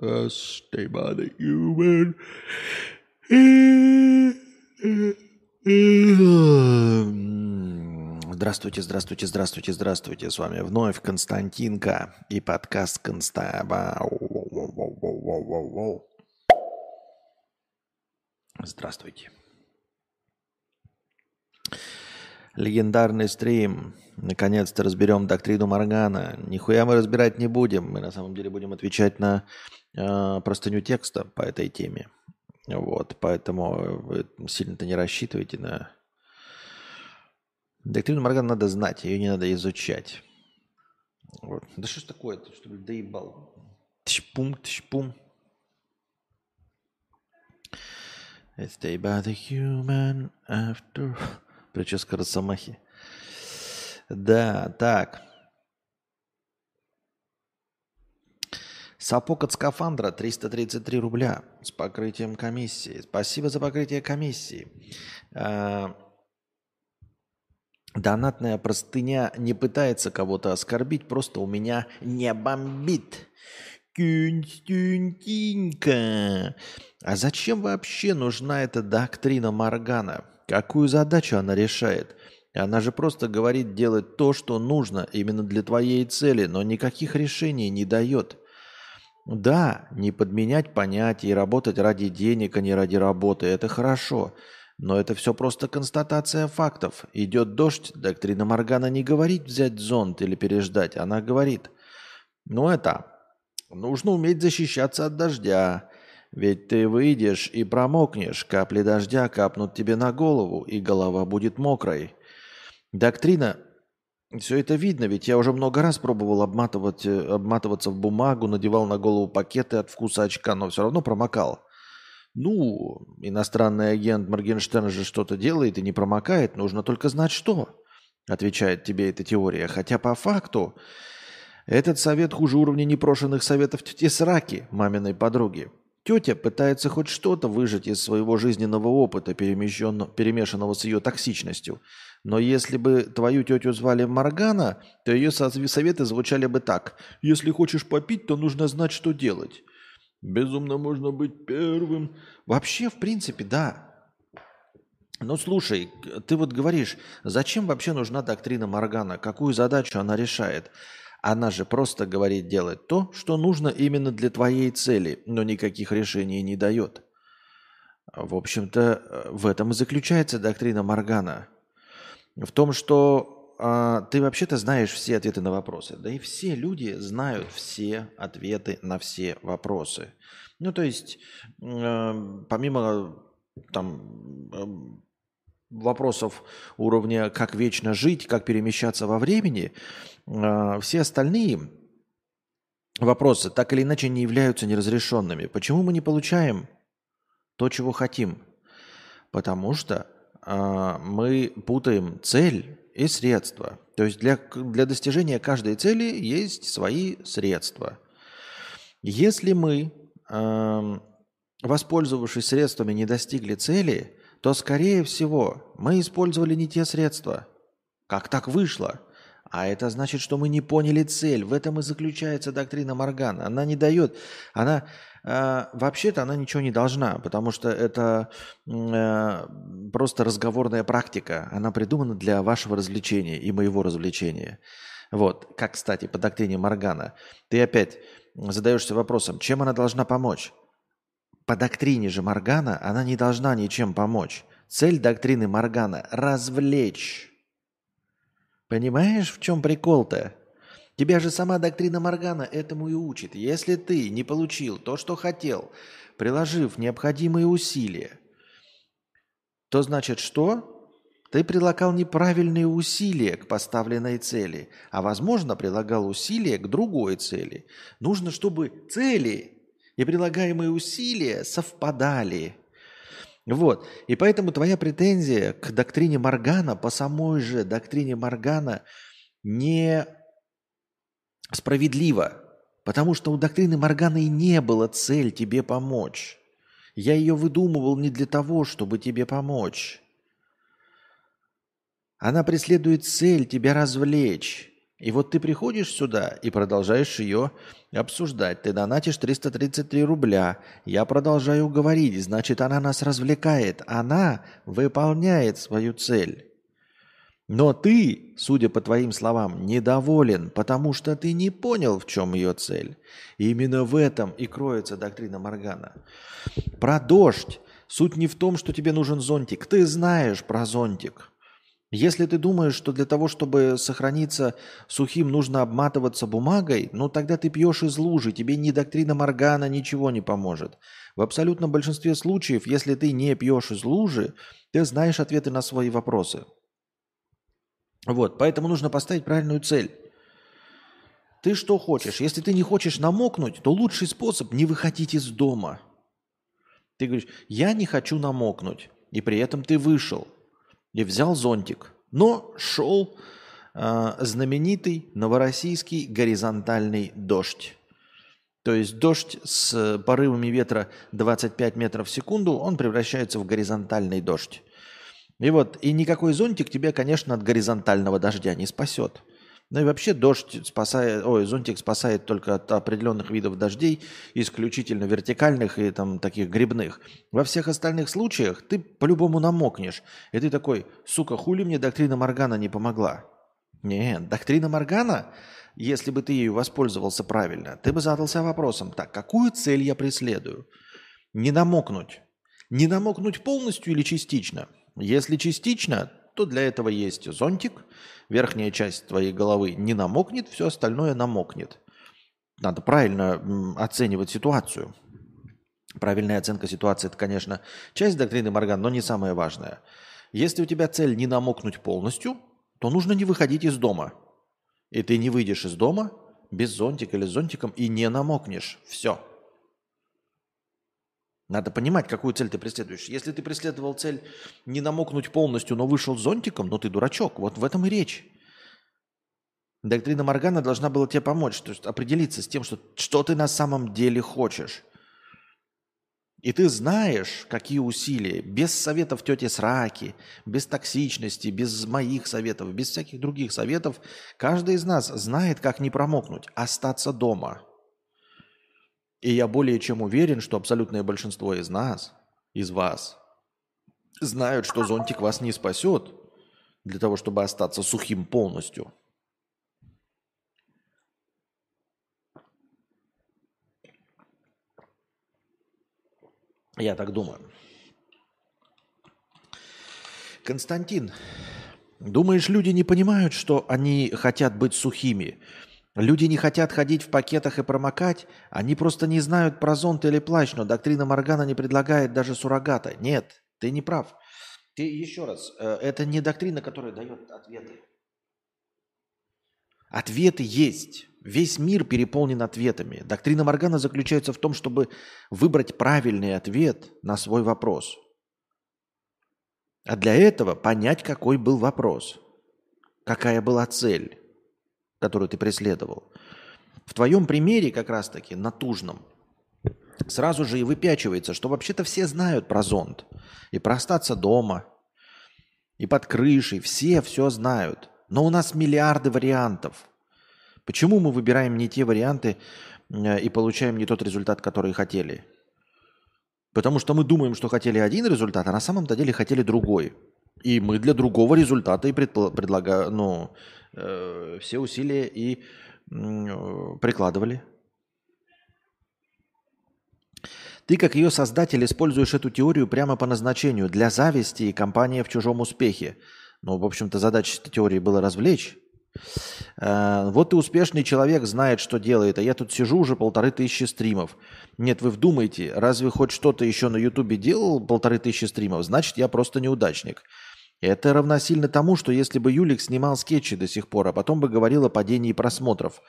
Stay by the human. Здравствуйте, здравствуйте, здравствуйте, здравствуйте. С вами вновь Константинка и подкаст Констаба. Здравствуйте. Легендарный стрим. Наконец-то разберем доктрину Моргана. Нихуя мы разбирать не будем. Мы на самом деле будем отвечать на э, простыню текста по этой теме. Вот, поэтому вы сильно-то не рассчитывайте на... Доктрину Моргана надо знать, ее не надо изучать. Вот. Да что ж такое-то, что ли, доебал? Тшпум, тшпум. Stay by the human after... Прическа Росомахи. Да, так. Сапог от скафандра 333 рубля с покрытием комиссии. Спасибо за покрытие комиссии. А, донатная простыня не пытается кого-то оскорбить, просто у меня не бомбит. Кюнстюнтинька. А зачем вообще нужна эта доктрина Моргана? Какую задачу она решает? Она же просто говорит делать то, что нужно именно для твоей цели, но никаких решений не дает. Да, не подменять понятия и работать ради денег, а не ради работы – это хорошо. Но это все просто констатация фактов. Идет дождь, доктрина Моргана не говорит взять зонт или переждать. Она говорит, ну это, нужно уметь защищаться от дождя. Ведь ты выйдешь и промокнешь, капли дождя капнут тебе на голову, и голова будет мокрой. Доктрина, все это видно, ведь я уже много раз пробовал обматывать, э, обматываться в бумагу, надевал на голову пакеты от вкуса очка, но все равно промокал. Ну, иностранный агент Моргенштерн же что-то делает и не промокает, нужно только знать что, отвечает тебе эта теория. Хотя по факту этот совет хуже уровня непрошенных советов тети Сраки, маминой подруги. Тетя пытается хоть что-то выжать из своего жизненного опыта, перемешанного с ее токсичностью. Но если бы твою тетю звали Маргана, то ее советы звучали бы так. Если хочешь попить, то нужно знать, что делать. Безумно можно быть первым. Вообще, в принципе, да. Но слушай, ты вот говоришь, зачем вообще нужна доктрина Маргана? Какую задачу она решает? Она же просто говорит делать то, что нужно именно для твоей цели, но никаких решений не дает. В общем-то, в этом и заключается доктрина Маргана. В том, что а, ты вообще-то знаешь все ответы на вопросы. Да и все люди знают все ответы на все вопросы. Ну, то есть, э, помимо там вопросов уровня «как вечно жить», «как перемещаться во времени», а, все остальные вопросы так или иначе не являются неразрешенными. Почему мы не получаем то, чего хотим? Потому что э, мы путаем цель и средства. То есть для, для достижения каждой цели есть свои средства. Если мы, воспользовавшись средствами, не достигли цели, то, скорее всего, мы использовали не те средства. Как так вышло? А это значит, что мы не поняли цель. В этом и заключается доктрина Моргана. Она не дает, она э, вообще-то она ничего не должна, потому что это э, просто разговорная практика. Она придумана для вашего развлечения и моего развлечения. Вот, как, кстати, по доктрине Моргана. Ты опять задаешься вопросом, чем она должна помочь? По доктрине же Моргана она не должна ничем помочь. Цель доктрины Моргана – развлечь. Понимаешь, в чем прикол-то? Тебя же сама доктрина Моргана этому и учит. Если ты не получил то, что хотел, приложив необходимые усилия, то значит что? Ты прилагал неправильные усилия к поставленной цели, а возможно прилагал усилия к другой цели. Нужно, чтобы цели и прилагаемые усилия совпадали. Вот. И поэтому твоя претензия к доктрине Маргана по самой же доктрине Маргана не справедлива. Потому что у доктрины Маргана и не было цель тебе помочь. Я ее выдумывал не для того, чтобы тебе помочь. Она преследует цель тебя развлечь. И вот ты приходишь сюда и продолжаешь ее обсуждать. Ты донатишь 333 рубля. Я продолжаю говорить. Значит, она нас развлекает. Она выполняет свою цель. Но ты, судя по твоим словам, недоволен, потому что ты не понял, в чем ее цель. И именно в этом и кроется доктрина Моргана. Про дождь. Суть не в том, что тебе нужен зонтик. Ты знаешь про зонтик. Если ты думаешь, что для того, чтобы сохраниться сухим, нужно обматываться бумагой, ну тогда ты пьешь из лужи, тебе ни доктрина Моргана ничего не поможет. В абсолютном большинстве случаев, если ты не пьешь из лужи, ты знаешь ответы на свои вопросы. Вот, поэтому нужно поставить правильную цель. Ты что хочешь? Если ты не хочешь намокнуть, то лучший способ не выходить из дома. Ты говоришь, я не хочу намокнуть, и при этом ты вышел – и взял зонтик. Но шел э, знаменитый новороссийский горизонтальный дождь. То есть дождь с порывами ветра 25 метров в секунду, он превращается в горизонтальный дождь. И вот, и никакой зонтик тебя, конечно, от горизонтального дождя не спасет. Ну и вообще дождь спасает, ой, зонтик спасает только от определенных видов дождей, исключительно вертикальных и там таких грибных. Во всех остальных случаях ты по-любому намокнешь. И ты такой, сука, хули мне доктрина Моргана не помогла? Нет, доктрина Моргана, если бы ты ею воспользовался правильно, ты бы задался вопросом, так, какую цель я преследую? Не намокнуть. Не намокнуть полностью или частично? Если частично, то для этого есть зонтик – верхняя часть твоей головы не намокнет, все остальное намокнет. Надо правильно оценивать ситуацию. Правильная оценка ситуации – это, конечно, часть доктрины Морган, но не самое важное. Если у тебя цель не намокнуть полностью, то нужно не выходить из дома. И ты не выйдешь из дома без зонтика или с зонтиком и не намокнешь. Все. Надо понимать, какую цель ты преследуешь. Если ты преследовал цель не намокнуть полностью, но вышел зонтиком, ну ты дурачок. Вот в этом и речь. Доктрина Моргана должна была тебе помочь, то есть определиться с тем, что, что ты на самом деле хочешь. И ты знаешь, какие усилия, без советов тети Сраки, без токсичности, без моих советов, без всяких других советов, каждый из нас знает, как не промокнуть, остаться дома – и я более чем уверен, что абсолютное большинство из нас, из вас, знают, что зонтик вас не спасет для того, чтобы остаться сухим полностью. Я так думаю. Константин, думаешь, люди не понимают, что они хотят быть сухими? Люди не хотят ходить в пакетах и промокать, они просто не знают про зонт или плащ, но доктрина Моргана не предлагает даже суррогата. Нет, ты не прав. Ты еще раз, э, это не доктрина, которая дает ответы. Ответы есть. Весь мир переполнен ответами. Доктрина Моргана заключается в том, чтобы выбрать правильный ответ на свой вопрос. А для этого понять, какой был вопрос, какая была цель которую ты преследовал. В твоем примере как раз-таки натужном сразу же и выпячивается, что вообще-то все знают про зонд. И про остаться дома, и под крышей. Все все знают. Но у нас миллиарды вариантов. Почему мы выбираем не те варианты э, и получаем не тот результат, который хотели? Потому что мы думаем, что хотели один результат, а на самом-то деле хотели другой. И мы для другого результата и предлагаем, ну, э, все усилия и э, прикладывали. Ты, как ее создатель, используешь эту теорию прямо по назначению для зависти и компания в чужом успехе. Ну, в общем-то, задача этой теории была развлечь. Э, вот и успешный человек знает, что делает, а я тут сижу уже полторы тысячи стримов. Нет, вы вдумайте, разве хоть что-то еще на Ютубе делал полторы тысячи стримов? Значит, я просто неудачник. Это равносильно тому, что если бы Юлик снимал скетчи до сих пор, а потом бы говорил о падении просмотров,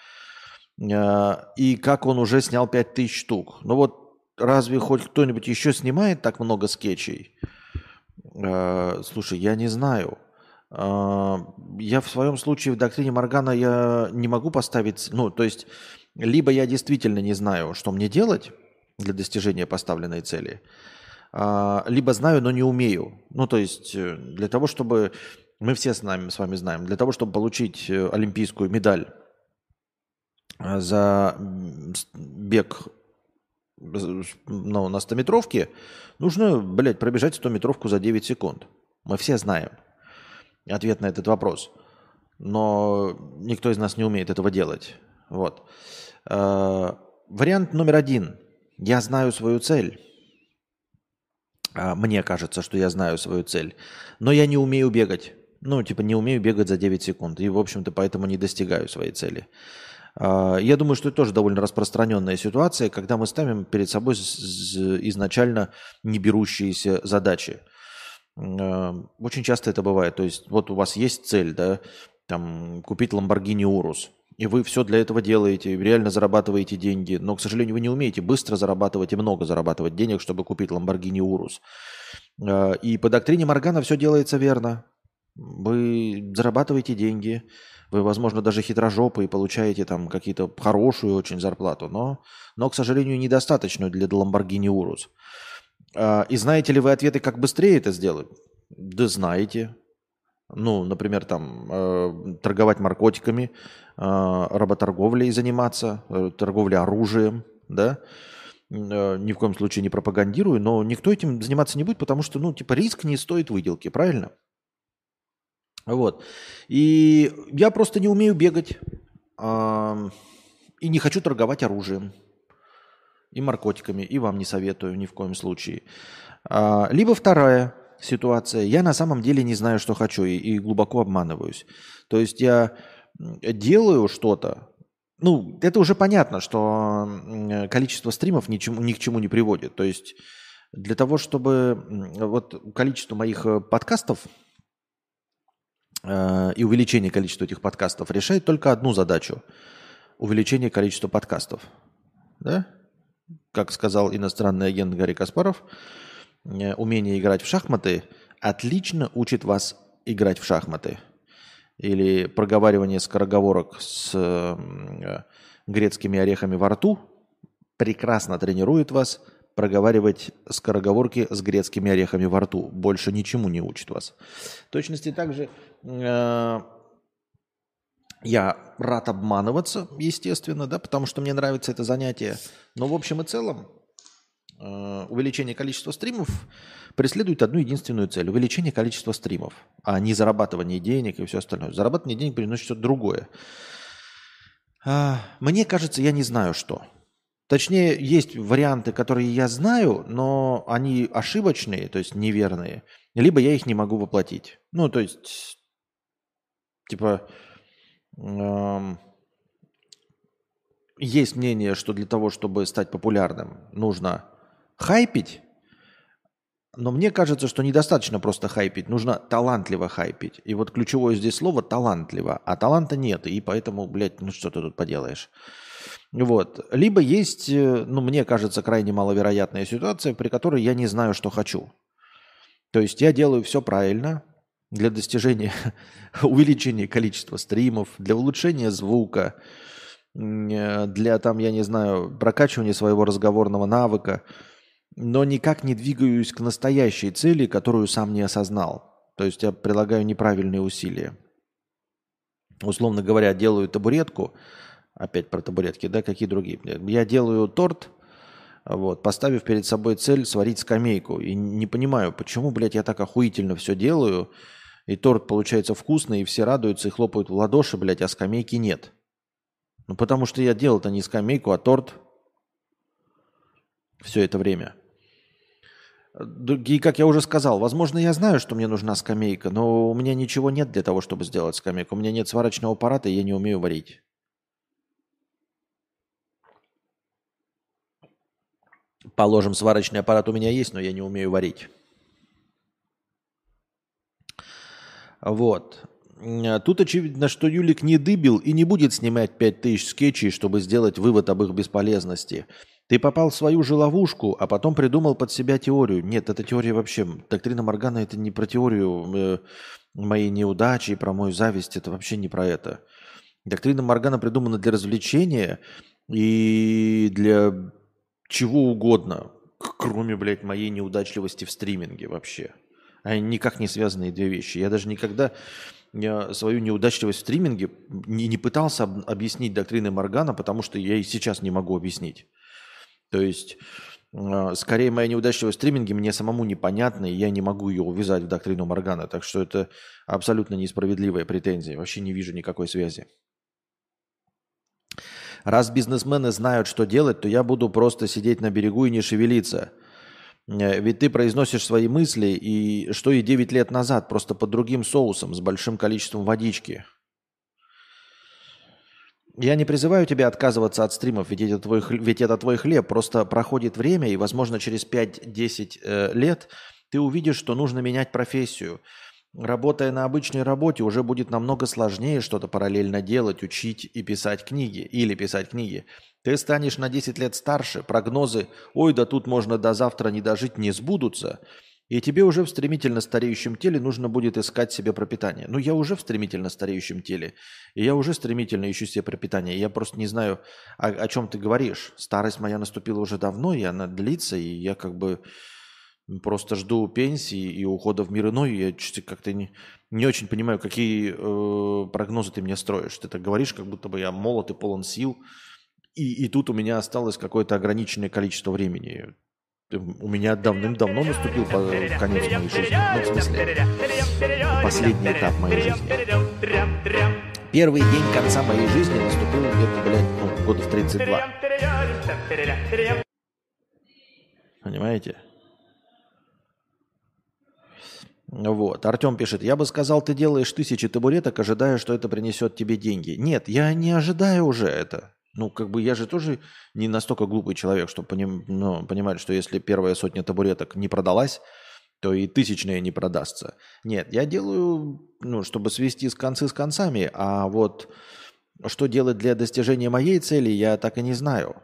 э, и как он уже снял 5000 штук. Ну вот разве хоть кто-нибудь еще снимает так много скетчей? Э, слушай, я не знаю. Э, я в своем случае в доктрине Моргана я не могу поставить... Ну, то есть, либо я действительно не знаю, что мне делать для достижения поставленной цели – а, либо знаю, но не умею. Ну, то есть э, для того, чтобы мы все с, нами, с вами знаем, для того, чтобы получить э, олимпийскую медаль э, за бег ну, на 100-метровке, нужно, блядь, пробежать 100-метровку за 9 секунд. Мы все знаем ответ на этот вопрос. Но никто из нас не умеет этого делать. Вот. Э, вариант номер один. Я знаю свою цель. А, мне кажется, что я знаю свою цель. Но я не умею бегать. Ну, типа, не умею бегать за 9 секунд. И, в общем-то, поэтому не достигаю своей цели. А, я думаю, что это тоже довольно распространенная ситуация, когда мы ставим перед собой изначально не берущиеся задачи. А, очень часто это бывает. То есть вот у вас есть цель, да, там, купить Lamborghini Urus, и вы все для этого делаете, реально зарабатываете деньги, но, к сожалению, вы не умеете быстро зарабатывать и много зарабатывать денег, чтобы купить Lamborghini Urus. А, и по доктрине Моргана все делается верно. Вы зарабатываете деньги, вы, возможно, даже хитрожопы и получаете там какие-то хорошую очень зарплату, но, но, к сожалению, недостаточную для Lamborghini Urus. А, и знаете ли вы ответы, как быстрее это сделать? Да знаете. Ну, например, там э, торговать наркотиками, э, работорговлей заниматься, э, торговлей оружием, да. Э, ни в коем случае не пропагандирую, но никто этим заниматься не будет, потому что, ну, типа, риск не стоит выделки, правильно? Вот. И я просто не умею бегать. И не хочу торговать оружием и наркотиками, и вам не советую ни в коем случае. А, либо вторая ситуация, я на самом деле не знаю, что хочу, и глубоко обманываюсь. То есть я делаю что-то, ну, это уже понятно, что количество стримов ни, чему, ни к чему не приводит. То есть для того, чтобы вот количество моих э, подкастов э, и увеличение количества этих подкастов решает только одну задачу – увеличение количества подкастов. Да? как сказал иностранный агент Гарри Каспаров, э, умение играть в шахматы отлично учит вас играть в шахматы. Или проговаривание скороговорок с э, грецкими орехами во рту прекрасно тренирует вас проговаривать скороговорки с грецкими орехами во рту. Больше ничему не учит вас. В точности также э, я рад обманываться, естественно, да, потому что мне нравится это занятие. Но в общем и целом увеличение количества стримов преследует одну единственную цель – увеличение количества стримов, а не зарабатывание денег и все остальное. Зарабатывание денег приносит что-то другое. А, мне кажется, я не знаю, что. Точнее, есть варианты, которые я знаю, но они ошибочные, то есть неверные, либо я их не могу воплотить. Ну, то есть, типа, есть мнение, что для того, чтобы стать популярным, нужно хайпить, но мне кажется, что недостаточно просто хайпить, нужно талантливо хайпить. И вот ключевое здесь слово талантливо, а таланта нет, и поэтому, блядь, ну что ты тут поделаешь. Вот. Либо есть, э, ну, мне кажется, крайне маловероятная ситуация, при которой я не знаю, что хочу. То есть я делаю все правильно, для достижения увеличения количества стримов, для улучшения звука, э, для там, я не знаю, прокачивания своего разговорного навыка, но никак не двигаюсь к настоящей цели, которую сам не осознал. То есть я прилагаю неправильные усилия. Условно говоря, делаю табуретку, опять про табуретки, да, какие другие. Я делаю торт, вот, поставив перед собой цель сварить скамейку. И не понимаю, почему, блядь, я так охуительно все делаю, и торт получается вкусный, и все радуются и хлопают в ладоши, блядь, а скамейки нет. Ну, потому что я делал-то не скамейку, а торт все это время. И, как я уже сказал, возможно, я знаю, что мне нужна скамейка, но у меня ничего нет для того, чтобы сделать скамейку. У меня нет сварочного аппарата, и я не умею варить. Положим, сварочный аппарат у меня есть, но я не умею варить. Вот. Тут очевидно, что Юлик не дыбил и не будет снимать 5000 скетчей, чтобы сделать вывод об их бесполезности. Ты попал в свою же ловушку, а потом придумал под себя теорию. Нет, эта теория вообще... Доктрина Моргана это не про теорию э, моей неудачи про мою зависть. Это вообще не про это. Доктрина Моргана придумана для развлечения и для чего угодно, кроме, блядь, моей неудачливости в стриминге вообще. Они никак не связанные две вещи. Я даже никогда я свою неудачливость в стриминге не, не пытался об, объяснить доктрины Моргана, потому что я и сейчас не могу объяснить. То есть, э, скорее, моя неудачливость в стриминге мне самому непонятна, и я не могу ее увязать в доктрину Моргана. Так что это абсолютно несправедливая претензия. Вообще не вижу никакой связи. Раз бизнесмены знают, что делать, то я буду просто сидеть на берегу и не шевелиться. Э, ведь ты произносишь свои мысли, и что и 9 лет назад, просто под другим соусом, с большим количеством водички. Я не призываю тебя отказываться от стримов, ведь это твой, ведь это твой хлеб. Просто проходит время, и, возможно, через 5-10 э, лет ты увидишь, что нужно менять профессию. Работая на обычной работе, уже будет намного сложнее что-то параллельно делать, учить и писать книги. Или писать книги. Ты станешь на 10 лет старше, прогнозы «Ой, да тут можно до завтра не дожить» не сбудутся, и тебе уже в стремительно стареющем теле нужно будет искать себе пропитание. Ну, я уже в стремительно стареющем теле, и я уже стремительно ищу себе пропитание. Я просто не знаю, о, о чем ты говоришь. Старость моя наступила уже давно, и она длится, и я как бы просто жду пенсии и ухода в мир иной. Я как-то не, не очень понимаю, какие э, прогнозы ты мне строишь. Ты так говоришь, как будто бы я молод и полон сил, и, и тут у меня осталось какое-то ограниченное количество времени. У меня давным-давно наступил конец моей жизни. Ну, в смысле, последний этап моей жизни. Первый день конца моей жизни наступил где-то, блядь, ну, года в 32. Понимаете? Вот. Артем пишет, я бы сказал, ты делаешь тысячи табуреток, ожидая, что это принесет тебе деньги. Нет, я не ожидаю уже это. Ну, как бы я же тоже не настолько глупый человек, чтобы поним, ну, понимать, что если первая сотня табуреток не продалась, то и тысячная не продастся. Нет, я делаю, ну, чтобы свести с концы с концами, а вот что делать для достижения моей цели, я так и не знаю.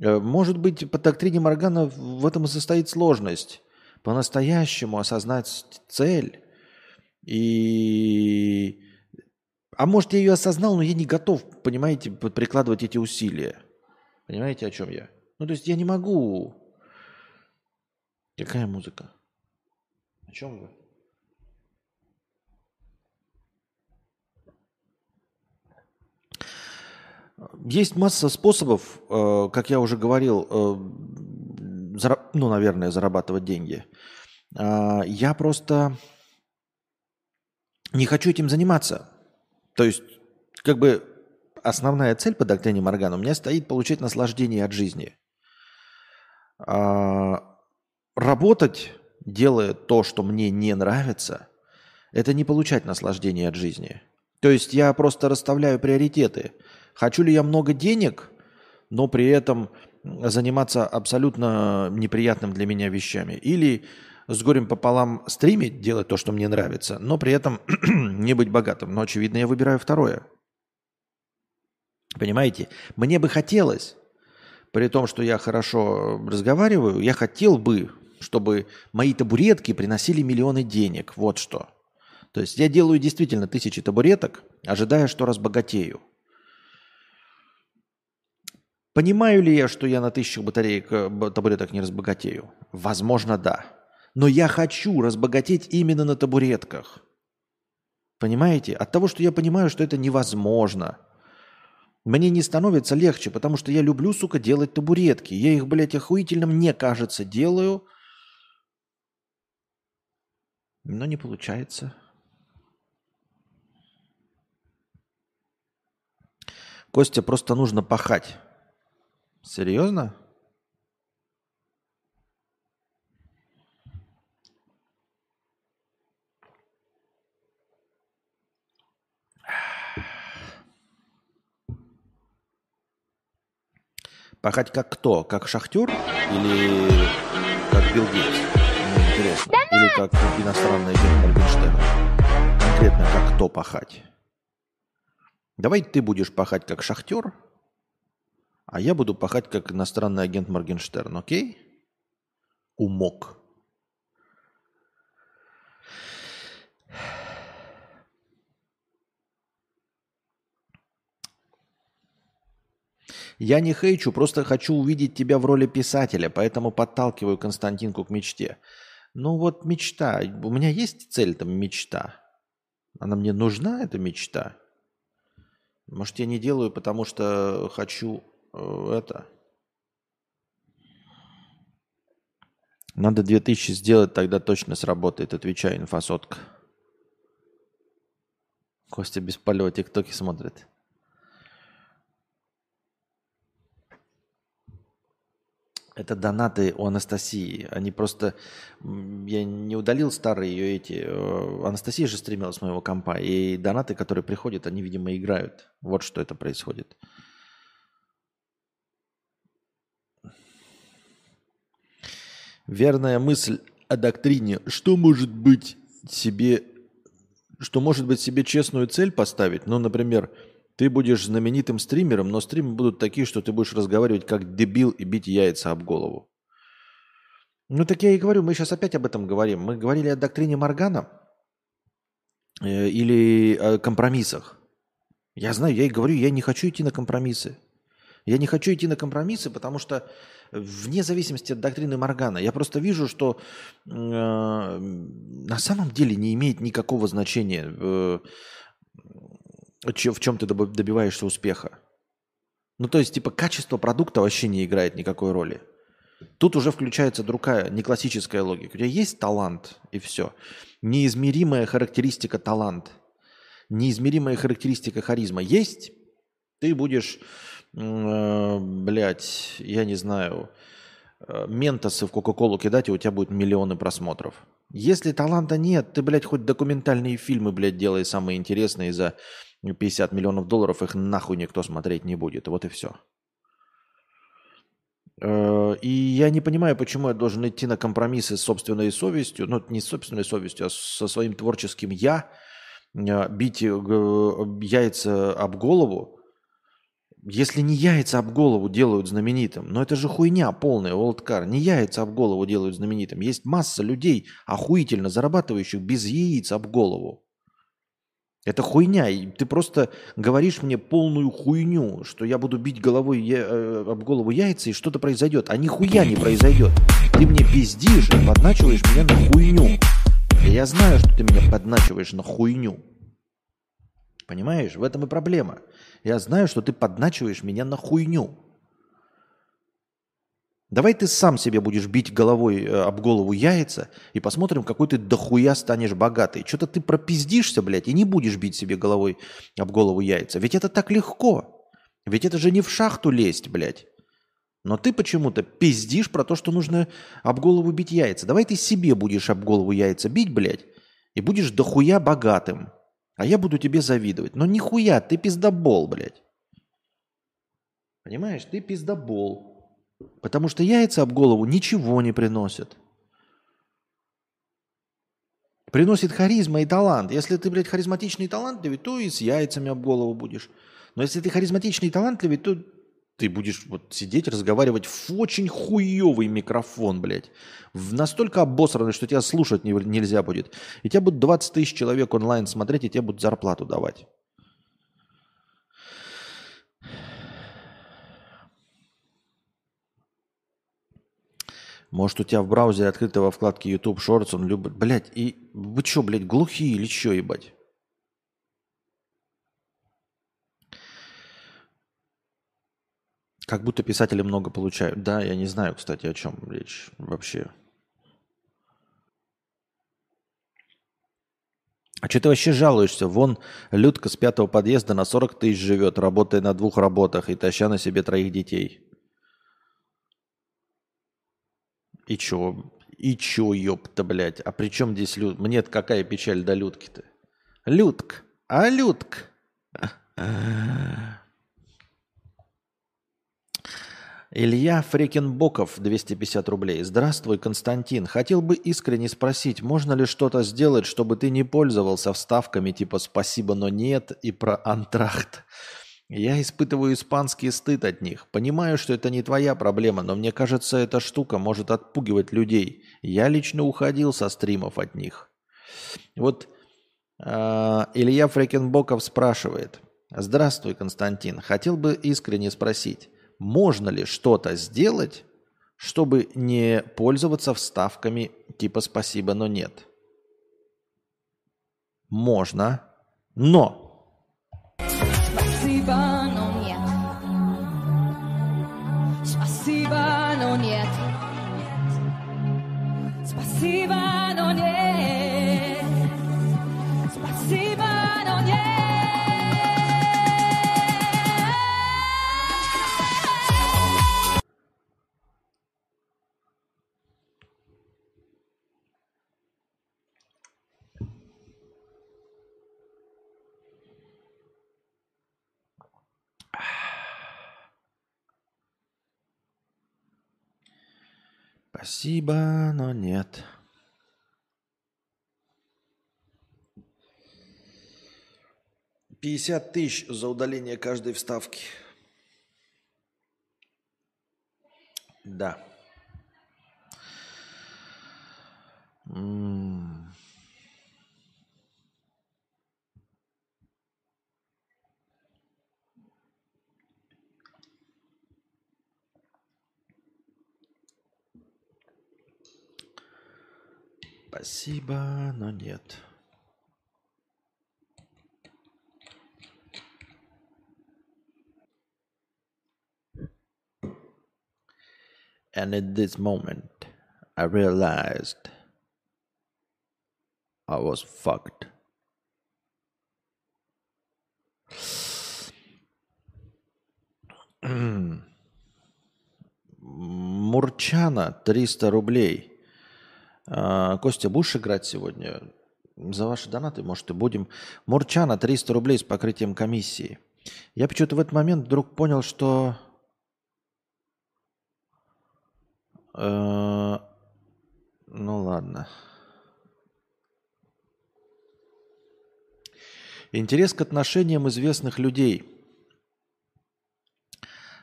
Э, может быть, по доктрине Моргана в этом и состоит сложность. По-настоящему осознать цель и а может, я ее осознал, но я не готов, понимаете, прикладывать эти усилия. Понимаете, о чем я? Ну, то есть я не могу. Какая музыка? О чем вы? Есть масса способов, э, как я уже говорил, э, ну, наверное, зарабатывать деньги. А, я просто не хочу этим заниматься. То есть, как бы основная цель по доктрине Моргана у меня стоит получить наслаждение от жизни. А, работать, делая то, что мне не нравится, это не получать наслаждение от жизни. То есть я просто расставляю приоритеты. Хочу ли я много денег, но при этом заниматься абсолютно неприятным для меня вещами. Или с горем пополам стримить, делать то, что мне нравится, но при этом не быть богатым. Но, очевидно, я выбираю второе. Понимаете? Мне бы хотелось, при том, что я хорошо разговариваю, я хотел бы, чтобы мои табуретки приносили миллионы денег. Вот что. То есть я делаю действительно тысячи табуреток, ожидая, что разбогатею. Понимаю ли я, что я на тысячах батареек э, табуреток не разбогатею? Возможно, да. Но я хочу разбогатеть именно на табуретках. Понимаете? От того, что я понимаю, что это невозможно. Мне не становится легче, потому что я люблю, сука, делать табуретки. Я их, блядь, охуительно, мне кажется, делаю. Но не получается. Костя, просто нужно пахать. Серьезно? Пахать как кто? Как шахтер или как Билл Гейтс? Мне интересно. Или как иностранный агент Моргенштерн? Конкретно как кто пахать? Давай ты будешь пахать как шахтер, а я буду пахать как иностранный агент Моргенштерн, окей? Умок. Я не хейчу, просто хочу увидеть тебя в роли писателя, поэтому подталкиваю Константинку к мечте. Ну вот мечта. У меня есть цель там мечта. Она мне нужна, эта мечта? Может, я не делаю, потому что хочу э, это. Надо 2000 сделать, тогда точно сработает, отвечаю, инфосотка. Костя без полета тиктоки смотрит. Это донаты у Анастасии. Они просто... Я не удалил старые ее эти... Э, Анастасия же стримила с моего компа. И донаты, которые приходят, они, видимо, играют. Вот что это происходит. Верная мысль о доктрине. Что может быть себе... Что может быть себе честную цель поставить? Ну, например, ты будешь знаменитым стримером, но стримы будут такие, что ты будешь разговаривать как дебил и бить яйца об голову. Ну так я и говорю, мы сейчас опять об этом говорим. Мы говорили о доктрине Моргана э, или о компромиссах. Я знаю, я и говорю, я не хочу идти на компромиссы. Я не хочу идти на компромиссы, потому что вне зависимости от доктрины Моргана, я просто вижу, что э, на самом деле не имеет никакого значения э, в чем ты добиваешься успеха. Ну, то есть, типа, качество продукта вообще не играет никакой роли. Тут уже включается другая, не классическая логика. У тебя есть талант, и все. Неизмеримая характеристика талант. Неизмеримая характеристика харизма есть, ты будешь, э, блядь, я не знаю, э, ментосы в Кока-Колу кидать, и у тебя будет миллионы просмотров. Если таланта нет, ты, блядь, хоть документальные фильмы, блядь, делай самые интересные за 50 миллионов долларов их нахуй никто смотреть не будет. Вот и все. Э, и я не понимаю, почему я должен идти на компромиссы с собственной совестью, ну, не с собственной совестью, а со своим творческим «я», э, бить э, яйца об голову, если не яйца об голову делают знаменитым, но это же хуйня полная, олдкар. Не яйца об голову делают знаменитым. Есть масса людей, охуительно зарабатывающих без яиц об голову. Это хуйня. И ты просто говоришь мне полную хуйню, что я буду бить головой я, э, об голову яйца, и что-то произойдет. А нихуя не произойдет. Ты мне пиздишь и подначиваешь меня на хуйню. И я знаю, что ты меня подначиваешь на хуйню. Понимаешь? В этом и проблема. Я знаю, что ты подначиваешь меня на хуйню. Давай ты сам себе будешь бить головой э, об голову яйца и посмотрим, какой ты дохуя станешь богатый. Что-то ты пропиздишься, блядь, и не будешь бить себе головой об голову яйца. Ведь это так легко. Ведь это же не в шахту лезть, блядь. Но ты почему-то пиздишь про то, что нужно об голову бить яйца. Давай ты себе будешь об голову яйца бить, блядь, и будешь дохуя богатым. А я буду тебе завидовать. Но нихуя, ты пиздобол, блядь. Понимаешь, ты пиздобол. Потому что яйца об голову ничего не приносят. Приносит харизма и талант. Если ты, блядь, харизматичный и талантливый, то и с яйцами об голову будешь. Но если ты харизматичный и талантливый, то ты будешь вот сидеть, разговаривать в очень хуевый микрофон, блядь. В настолько обосранный, что тебя слушать не, нельзя будет. И тебя будут 20 тысяч человек онлайн смотреть, и тебе будут зарплату давать. Может, у тебя в браузере открыто во вкладке YouTube Shorts, он любит... Блядь, и вы что, блядь, глухие или что, ебать? Как будто писатели много получают. Да, я не знаю, кстати, о чем речь вообще. А что ты вообще жалуешься? Вон Людка с пятого подъезда на 40 тысяч живет, работая на двух работах и таща на себе троих детей. И чё? И чё, ёпта, блядь? А при чем здесь Люд? мне какая печаль до Людки-то? Людк, а Людк? Илья Фрекенбоков, 250 рублей. Здравствуй, Константин. Хотел бы искренне спросить, можно ли что-то сделать, чтобы ты не пользовался вставками типа «спасибо, но нет» и про антрахт. Я испытываю испанский стыд от них. Понимаю, что это не твоя проблема, но мне кажется, эта штука может отпугивать людей. Я лично уходил со стримов от них. Вот э, Илья Фрекенбоков спрашивает. Здравствуй, Константин. Хотел бы искренне спросить, можно ли что-то сделать, чтобы не пользоваться вставками типа «спасибо, но нет». Можно, но Спасибо, но нет. Спасибо, но нет. Спасибо, но нет. Спасибо, но нет. Пятьдесят тысяч за удаление каждой вставки. Да. М. Спасибо, но нет. And at this moment, I realized I was fucked. Мурчана 300 рублей. А, Костя, будешь играть сегодня? За ваши донаты, может, и будем. Мурчана 300 рублей с покрытием комиссии. Я почему-то в этот момент вдруг понял, что... э, Ну ладно. Интерес к отношениям известных людей.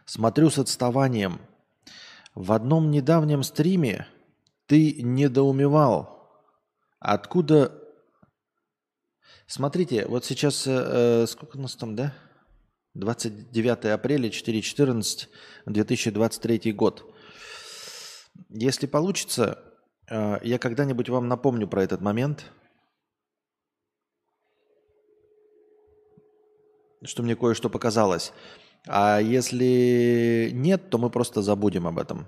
Смотрю с отставанием. В одном недавнем стриме ты недоумевал, откуда... Смотрите, вот сейчас, э, сколько у нас там, да? 29 апреля, 4.14, 2023 год. Если получится, э, я когда-нибудь вам напомню про этот момент, что мне кое-что показалось. А если нет, то мы просто забудем об этом.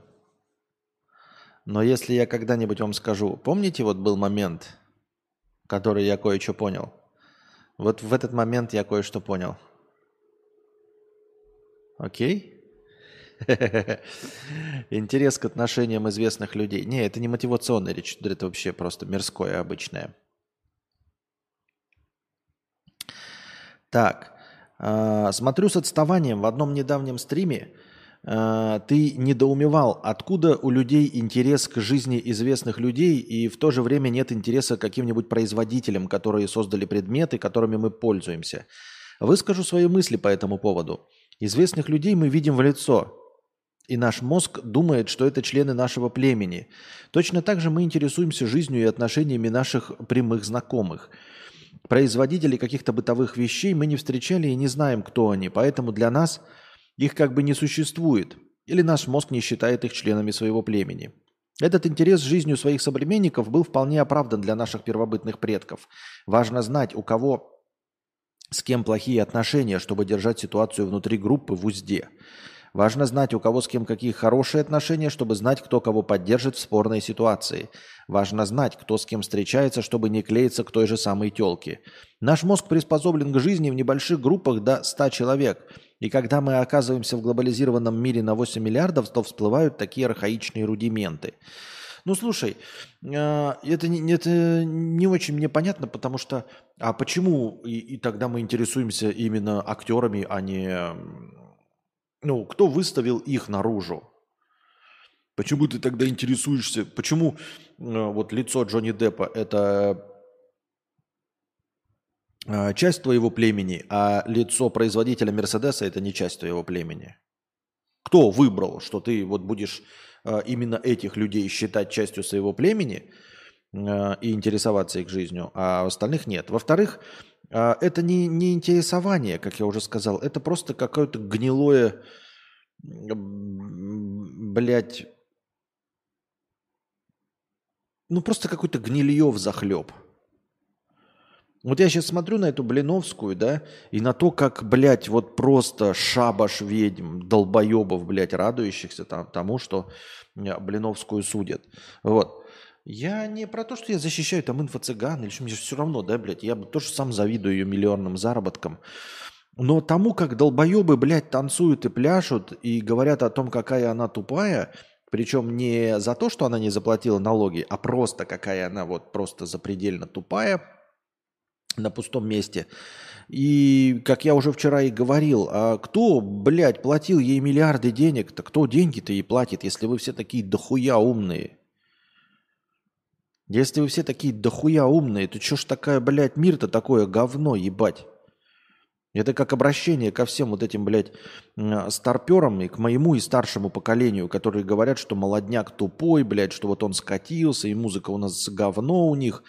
Но если я когда-нибудь вам скажу, помните, вот был момент, который я кое-что понял? Вот в этот момент я кое-что понял. Окей? Интерес к отношениям известных людей. Не, это не мотивационная речь, это вообще просто мирское, обычное. Так, а, смотрю с отставанием в одном недавнем стриме. А, Ты недоумевал, откуда у людей интерес к жизни известных людей, и в то же время нет интереса к каким-нибудь производителям, которые создали предметы, которыми мы пользуемся. Выскажу свои мысли по этому поводу. Известных людей мы видим в лицо, и наш мозг думает, что это члены нашего племени. Точно так же мы интересуемся жизнью и отношениями наших прямых знакомых. Производителей каких-то бытовых вещей мы не встречали и не знаем, кто они, поэтому для нас их как бы не существует, или наш мозг не считает их членами своего племени. Этот интерес жизнью своих современников был вполне оправдан для наших первобытных предков. Важно знать, у кого с кем плохие отношения, чтобы держать ситуацию внутри группы в узде. Важно знать, у кого с кем какие хорошие отношения, чтобы знать, кто кого поддержит в спорной ситуации. Важно знать, кто с кем встречается, чтобы не клеиться к той же самой телке. Наш мозг приспособлен к жизни в небольших группах до 100 человек. И когда мы оказываемся в глобализированном мире на 8 миллиардов, то всплывают такие архаичные рудименты. Ну, слушай, э, это это не очень мне понятно, потому что... А почему и, и тогда мы интересуемся именно актерами, а не... Ну, кто выставил их наружу? Почему ты тогда интересуешься? Почему э, вот лицо Джонни Деппа – это э, часть твоего племени, а лицо производителя Мерседеса – это не часть твоего племени? Кто выбрал, что ты вот будешь э, именно этих людей считать частью своего племени и интересоваться их жизнью, а остальных нет? Во-вторых, это не, не интересование, как я уже сказал, это просто какое-то гнилое, блядь, ну просто какой-то гнилье в захлеб. Вот я сейчас смотрю на эту Блиновскую, да, и на то, как, блядь, вот просто шабаш ведьм, долбоебов, блядь, радующихся там, тому, что Блиновскую судят. Вот. Я не про то, что я защищаю там инфо-цыган или что, мне все равно, да, блядь, я бы тоже сам завидую ее миллионным заработкам. Но тому, как долбоебы, блядь, танцуют и пляшут и говорят о том, какая она тупая, причем не за то, что она не заплатила налоги, а просто какая она вот просто запредельно тупая на пустом месте. И, как я уже вчера и говорил, а кто, блядь, платил ей миллиарды денег-то? Кто деньги-то ей платит, если вы все такие дохуя умные? Если вы все такие дохуя умные, то что ж такая, блядь, мир-то такое говно, ебать? Это как обращение ко всем вот этим, блядь, старперам и к моему и старшему поколению, которые говорят, что молодняк тупой, блядь, что вот он скатился, и музыка у нас говно у них,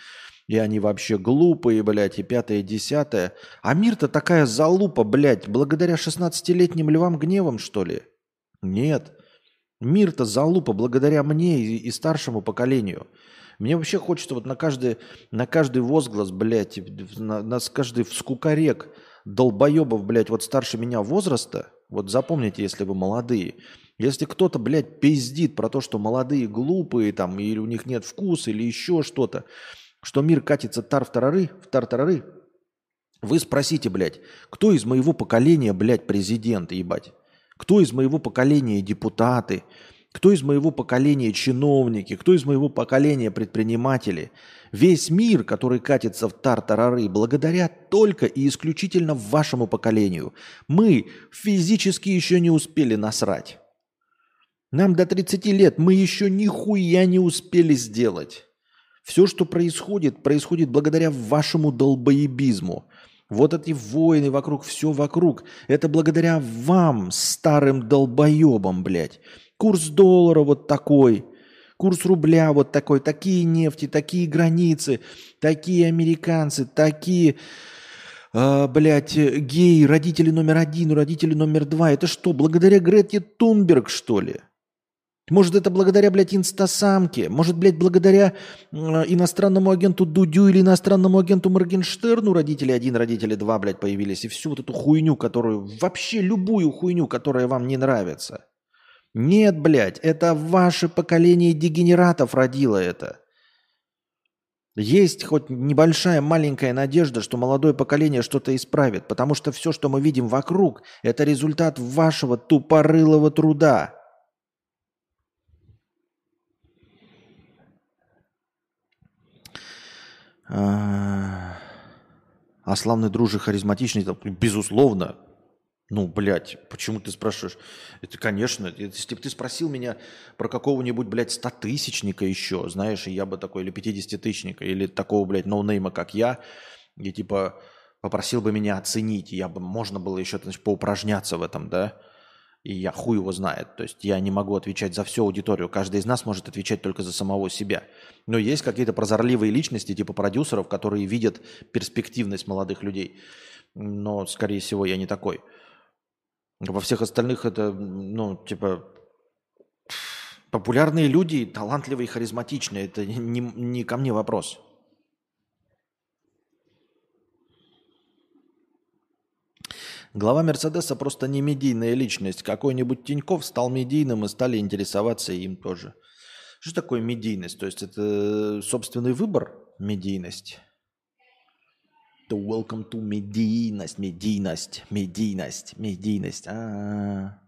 и они вообще глупые, блядь, и пятое, и десятое. А мир-то такая залупа, блядь, благодаря 16-летним львам гневам, что ли? Нет. Мир-то залупа благодаря мне и, и старшему поколению. Мне вообще хочется вот на каждый, на каждый возглас, блядь, на, на каждый вскукорек долбоебов, блядь, вот старше меня возраста, вот запомните, если вы молодые, если кто-то, блядь, пиздит про то, что молодые глупые там, или у них нет вкуса, или еще что-то, что мир катится тар-тарары, в тар-тарары, вы спросите, блядь, кто из моего поколения, блядь, президент, ебать? Кто из моего поколения депутаты? Кто из моего поколения чиновники, кто из моего поколения предприниматели. Весь мир, который катится в тартарары, благодаря только и исключительно вашему поколению. Мы физически еще не успели насрать. Нам до 30 лет мы еще нихуя не успели сделать. Все, что происходит, происходит благодаря вашему долбоебизму. Вот эти войны вокруг, все вокруг. Это благодаря вам, старым долбоебам, блядь. Курс доллара вот такой, курс рубля вот такой, такие нефти, такие границы, такие американцы, такие, э, блядь, геи, родители номер один, родители номер два. Это что, благодаря Грете Тунберг, что ли? Может, это благодаря, блядь, инстасамке? Может, блядь, благодаря э, иностранному агенту Дудю или иностранному агенту Моргенштерну родители один, родители два, блядь, появились? И всю вот эту хуйню, которую... Вообще любую хуйню, которая вам не нравится. Нет, блядь, это ваше поколение дегенератов родило это. Есть хоть небольшая маленькая надежда, что молодое поколение что-то исправит, потому что все, что мы видим вокруг, это результат вашего тупорылого труда. А, а славный дружи харизматичный, безусловно, ну, блядь, почему ты спрашиваешь? Это, конечно, если бы ты спросил меня про какого-нибудь, блядь, стотысячника еще, знаешь, я бы такой, или пятидесятитысячника, или такого, блядь, ноунейма, как я, и типа попросил бы меня оценить, я бы, можно было еще, значит, поупражняться в этом, да, и я хуй его знает. То есть я не могу отвечать за всю аудиторию. Каждый из нас может отвечать только за самого себя. Но есть какие-то прозорливые личности, типа продюсеров, которые видят перспективность молодых людей. Но, скорее всего, я не такой. Во всех остальных это, ну, типа, популярные люди, талантливые, харизматичные. Это не, не ко мне вопрос. Глава Мерседеса просто не медийная личность. Какой-нибудь Тиньков стал медийным и стали интересоваться им тоже. Что такое медийность? То есть это собственный выбор медийность? To welcome to медийность, медийность, медийность, медийность. А-а-а.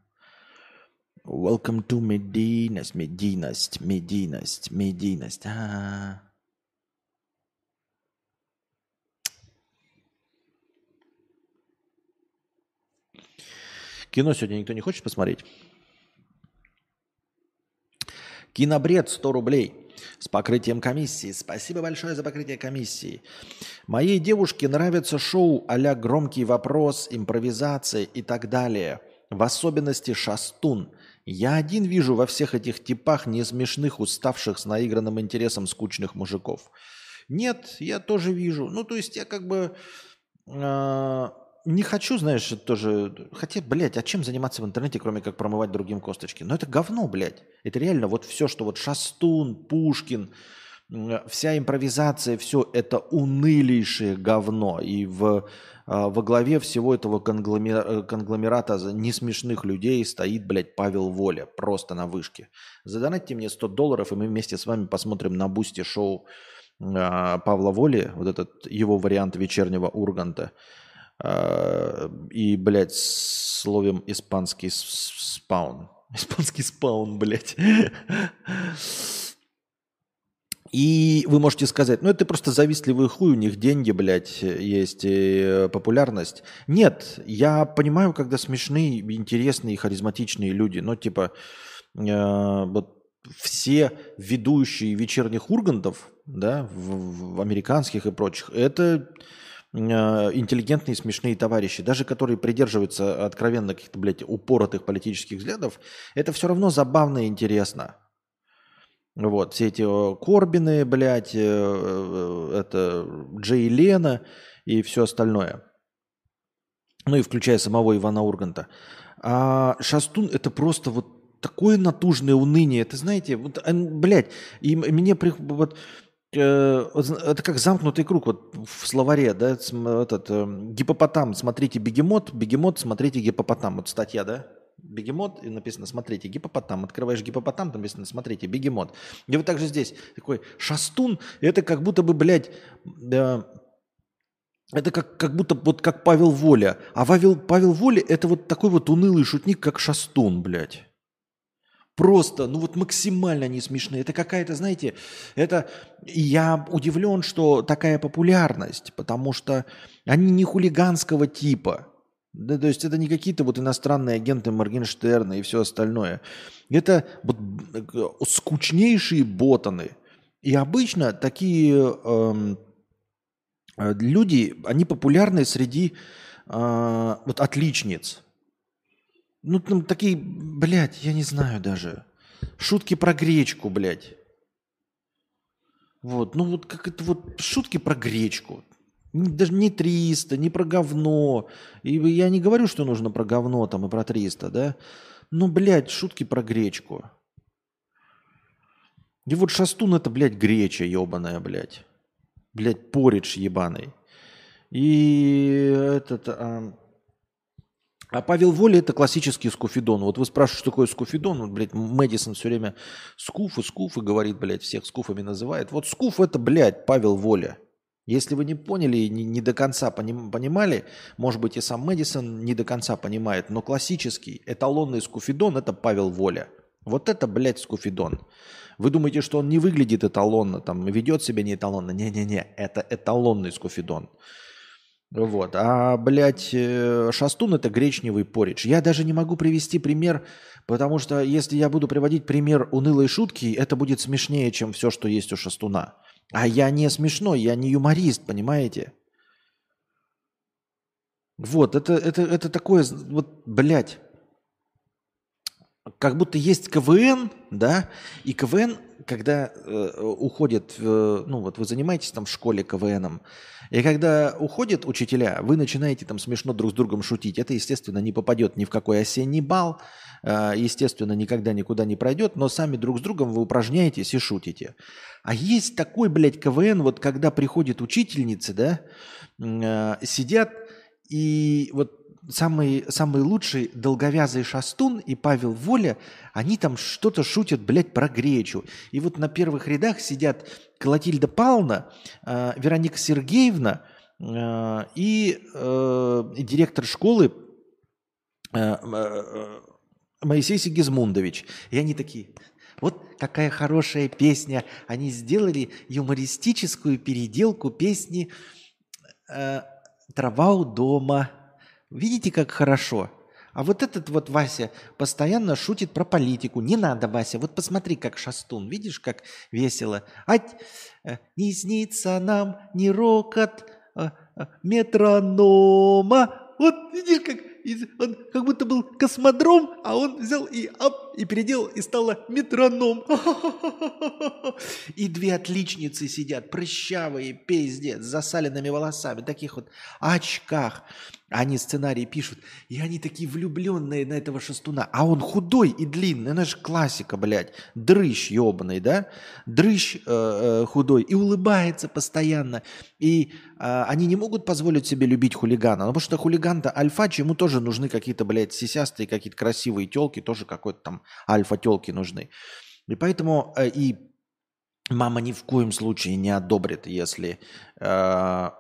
Welcome to медийность, медийность, медийность, медийность. А-а-а. Кино сегодня никто не хочет посмотреть? Кинобред 100 рублей с покрытием комиссии. Спасибо большое за покрытие комиссии. Моей девушке нравится шоу а «Громкий вопрос», импровизация и так далее. В особенности «Шастун». Я один вижу во всех этих типах несмешных, уставших с наигранным интересом скучных мужиков. Нет, я тоже вижу. Ну, то есть я как бы... Э, не хочу, знаешь, тоже... Хотя, блядь, а чем заниматься в интернете, кроме как промывать другим косточки? Но это говно, блядь. Это реально вот все, что вот Шастун, Пушкин, м, вся импровизация, все это унылейшее говно. И в, а, во главе всего этого э, конгломерата несмешных людей стоит, блядь, Павел Воля. Просто на вышке. Задонатьте мне 100 долларов, и мы вместе с вами посмотрим на бусте шоу а, Павла Воли, вот этот его вариант вечернего Урганта. А, И, блядь, словим испанский спаун. Испанский спаун, блядь. И вы можете сказать, ну это просто завистливый хуй, у них деньги, блядь, есть и э, популярность. Нет, я понимаю, когда смешные, интересные, харизматичные люди, но типа э, вот все ведущие вечерних ургантов, да, в, в американских и прочих, это интеллигентные, смешные товарищи, даже которые придерживаются откровенно каких-то, блядь, упоротых политических взглядов, это все равно забавно и интересно. Вот, все эти э, Корбины, блядь, э, э, это Джей Лена и все остальное. Ну и включая самого Ивана Урганта. А Шастун это просто вот такое натужное уныние. Это знаете, вот, э, блядь, и мне вот, э, это как замкнутый круг вот в словаре, да, этот э, гипопотам, смотрите бегемот, бегемот, смотрите гипопотам. Вот статья, да? Бегемот, и написано, смотрите, гипопотам. Открываешь гипопотам, там написано, смотрите, бегемот. И вот также здесь такой шастун, это как будто бы, блядь, да, это как, как будто вот как Павел Воля. А Павел, Павел Воля это вот такой вот унылый шутник, как Шастун, блядь. Просто, ну вот максимально не смешные. Это какая-то, знаете, это... Я удивлен, что такая популярность, потому что они не хулиганского типа. Да, то есть это не какие-то вот иностранные агенты Моргенштерна и все остальное. Это вот э, скучнейшие ботаны. И обычно такие эм, э, люди, они популярны среди э, вот отличниц. Ну, там такие, блядь, я не знаю даже. Шутки про гречку, блядь. Вот, ну вот как это вот шутки про гречку. Даже не 300, не про говно. И я не говорю, что нужно про говно там и про 300, да? Ну, блядь, шутки про гречку. И вот шастун это, блядь, греча ебаная, блядь. Блядь, поридж ебаный. И этот... а, а Павел Воля это классический скуфидон. Вот вы спрашиваете, что такое скуфидон. Вот, блядь, Мэдисон все время скуфы, скуфы говорит, блядь, всех скуфами называет. Вот скуф это, блядь, Павел Воля. Если вы не поняли и не, не до конца поним- понимали, может быть, и сам Мэдисон не до конца понимает, но классический эталонный скуфидон – это Павел Воля. Вот это, блядь, скуфидон. Вы думаете, что он не выглядит эталонно, там, ведет себя не эталонно? Не-не-не, это эталонный скуфидон. Вот. А, блядь, э, шастун – это гречневый поридж. Я даже не могу привести пример, потому что если я буду приводить пример унылой шутки, это будет смешнее, чем все, что есть у шастуна. А я не смешной, я не юморист, понимаете? Вот, это, это, это такое, вот, блядь, как будто есть КВН, да, и КВН, когда э, уходит, э, ну вот вы занимаетесь там в школе КВНом, и когда уходят учителя, вы начинаете там смешно друг с другом шутить. Это, естественно, не попадет ни в какой осенний бал, э, естественно, никогда никуда не пройдет, но сами друг с другом вы упражняетесь и шутите. А есть такой, блядь, КВН, вот когда приходят учительницы, да, э, сидят и вот самый, самый лучший долговязый Шастун и Павел Воля, они там что-то шутят, блядь, про гречу. И вот на первых рядах сидят Клотильда Павловна, э, Вероника Сергеевна э, и э, директор школы э, э, Моисей Сигизмундович. И они такие, вот какая хорошая песня. Они сделали юмористическую переделку песни э, «Трава у дома». Видите, как хорошо? А вот этот вот Вася постоянно шутит про политику. Не надо, Вася, вот посмотри, как шастун. Видишь, как весело. Ать, э, не снится нам ни рокот э, метронома. Вот видишь, как он как будто был космодром, а он взял и ап, и переделал, и стало метроном. И две отличницы сидят, прыщавые, пиздец, с засаленными волосами, таких вот очках. Они сценарии пишут, и они такие влюбленные на этого шестуна. А он худой и длинный. Это же классика, блядь. Дрыщ ебаный, да? Дрыщ э, э, худой и улыбается постоянно. И э, они не могут позволить себе любить хулигана. Ну, потому что хулиган-то альфач, ему тоже нужны какие-то, блядь, сисястые, какие-то красивые телки. Тоже какой-то там альфа-телки нужны. И поэтому э, и мама ни в коем случае не одобрит, если э,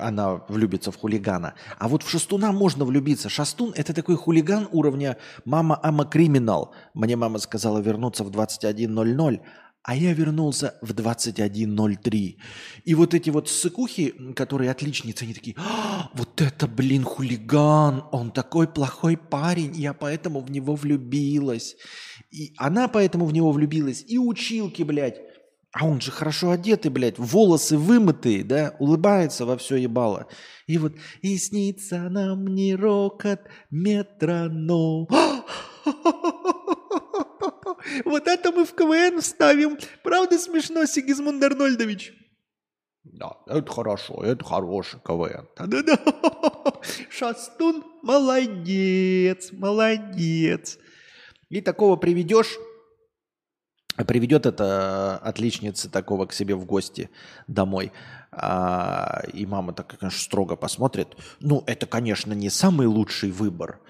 она влюбится в хулигана. А вот в шастуна можно влюбиться. Шастун – это такой хулиган уровня «мама, ама криминал». Мне мама сказала вернуться в 21.00, а я вернулся в 21.03. И вот эти вот сыкухи, которые отличницы, они такие, «А, вот это, блин, хулиган, он такой плохой парень, я поэтому в него влюбилась. И она поэтому в него влюбилась. И училки, блядь, а он же хорошо одетый, блядь, волосы вымытые, да, улыбается во все ебало. И вот, и снится нам не рокот метроном. Вот это мы в КВН вставим. Правда смешно, Сигизмунд Арнольдович? Да, это хорошо, это хороший КВН. Да-да-да. Шастун молодец, молодец. И такого приведешь, приведет это отличница такого к себе в гости домой. А, и мама так, конечно, строго посмотрит. Ну, это, конечно, не самый лучший выбор.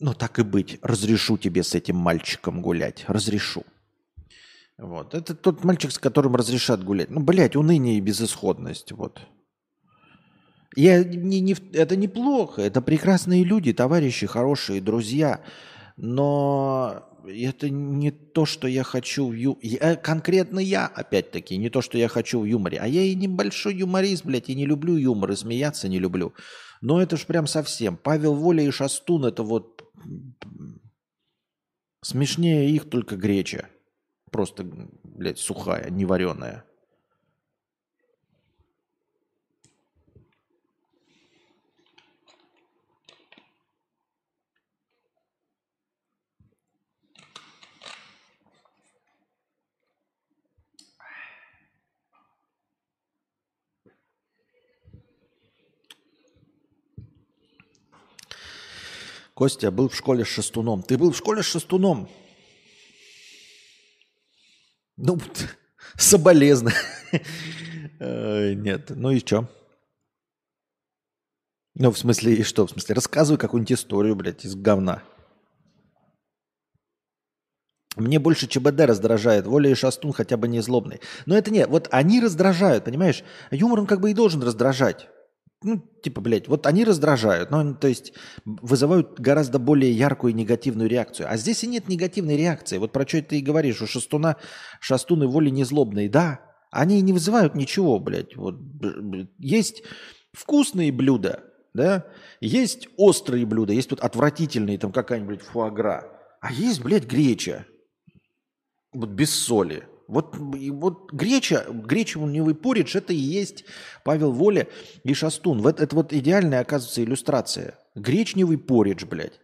Но так и быть, разрешу тебе с этим мальчиком гулять. Разрешу. Вот. Это тот мальчик, с которым разрешат гулять. Ну, блядь, уныние и безысходность. Вот. Я не, не, это неплохо. Это прекрасные люди, товарищи, хорошие, друзья. Но это не то, что я хочу в ю... я, конкретно я, опять-таки, не то, что я хочу в юморе. А я и небольшой юморист, блядь, и не люблю юмор, и смеяться не люблю. Но это ж прям совсем. Павел Воля и Шастун, это вот смешнее их только греча. Просто, блядь, сухая, не вареная. Костя был в школе с шестуном. Ты был в школе с шестуном? Ну, соболезно. Нет, ну и что? Ну, в смысле, и что? В смысле, рассказывай какую-нибудь историю, блядь, из говна. Мне больше ЧБД раздражает, Воля и Шастун хотя бы не злобный. Но это не, вот они раздражают, понимаешь? Юмор он как бы и должен раздражать ну, типа, блядь, вот они раздражают, ну, то есть вызывают гораздо более яркую негативную реакцию. А здесь и нет негативной реакции. Вот про что ты и говоришь, у шастуна, шастуны воли незлобные. Да, они не вызывают ничего, блядь. Вот, есть вкусные блюда, да, есть острые блюда, есть тут отвратительные, там какая-нибудь фуагра. А есть, блядь, греча. Вот без соли. Вот, вот греча, гречевый поридж – это и есть Павел Воля и Шастун. Вот, это вот идеальная, оказывается, иллюстрация. Гречневый поридж, блядь.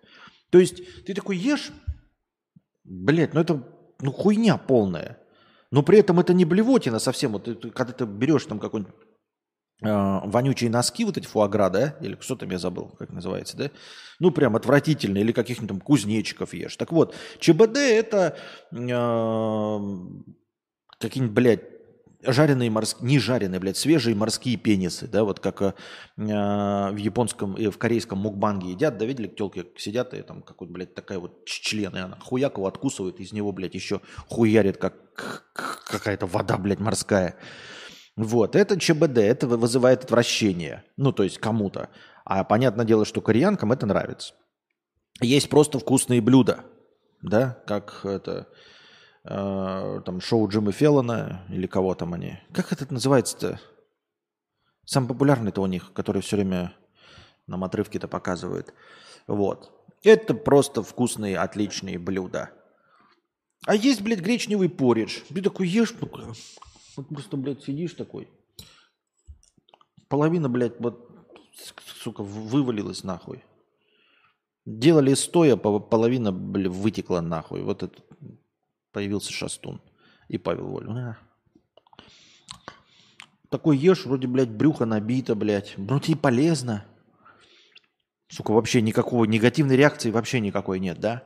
То есть ты такой ешь, блядь, ну это ну, хуйня полная. Но при этом это не блевотина совсем. Вот ты, когда ты берешь там какой-нибудь э, вонючие носки, вот эти фуагра, да, или что там я забыл, как называется, да, ну прям отвратительные, или каких-нибудь там кузнечиков ешь. Так вот, ЧБД это э, какие-нибудь, блядь, жареные морские, не жареные, блядь, свежие морские пенисы, да, вот как э, в японском и в корейском мукбанге едят, да, видели, телки сидят, и там какой-то, блядь, такая вот член, и она хуяк его откусывает, из него, блядь, еще хуярит, как какая-то вода, блядь, морская. Вот, это ЧБД, это вызывает отвращение, ну, то есть кому-то. А понятное дело, что кореянкам это нравится. Есть просто вкусные блюда, да, как это э, там шоу Джима Феллона или кого там они. Как это называется-то? Самый популярный-то у них, который все время нам отрывки-то показывают. Вот. Это просто вкусные, отличные блюда. А есть, блядь, гречневый поридж. Ты такой ешь, ну, вот просто, блядь, сидишь такой. Половина, блядь, вот, сука, вывалилась нахуй. Делали стоя, половина, блядь, вытекла нахуй. Вот это появился Шастун и Павел Волю. А. Такой ешь, вроде, блядь, брюхо набито, блядь. Вроде и полезно. Сука, вообще никакого негативной реакции вообще никакой нет, да?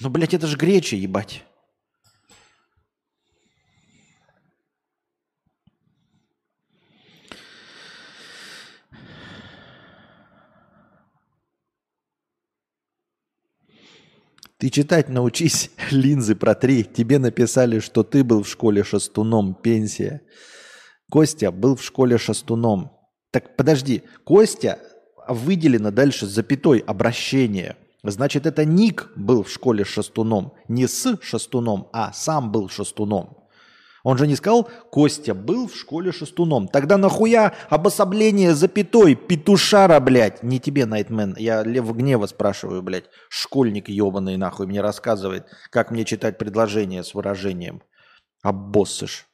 Ну, блядь, это же греча, ебать. Ты читать научись, линзы протри. Тебе написали, что ты был в школе шастуном, пенсия. Костя был в школе шастуном. Так подожди, Костя выделено дальше запятой обращение. Значит, это Ник был в школе шастуном. Не с шастуном, а сам был шастуном. Он же не сказал, Костя был в школе шестуном. Тогда нахуя обособление запятой петушара, блядь? Не тебе, Найтмен, я Лев Гнева спрашиваю, блядь. Школьник ебаный нахуй мне рассказывает, как мне читать предложение с выражением. Обоссыш.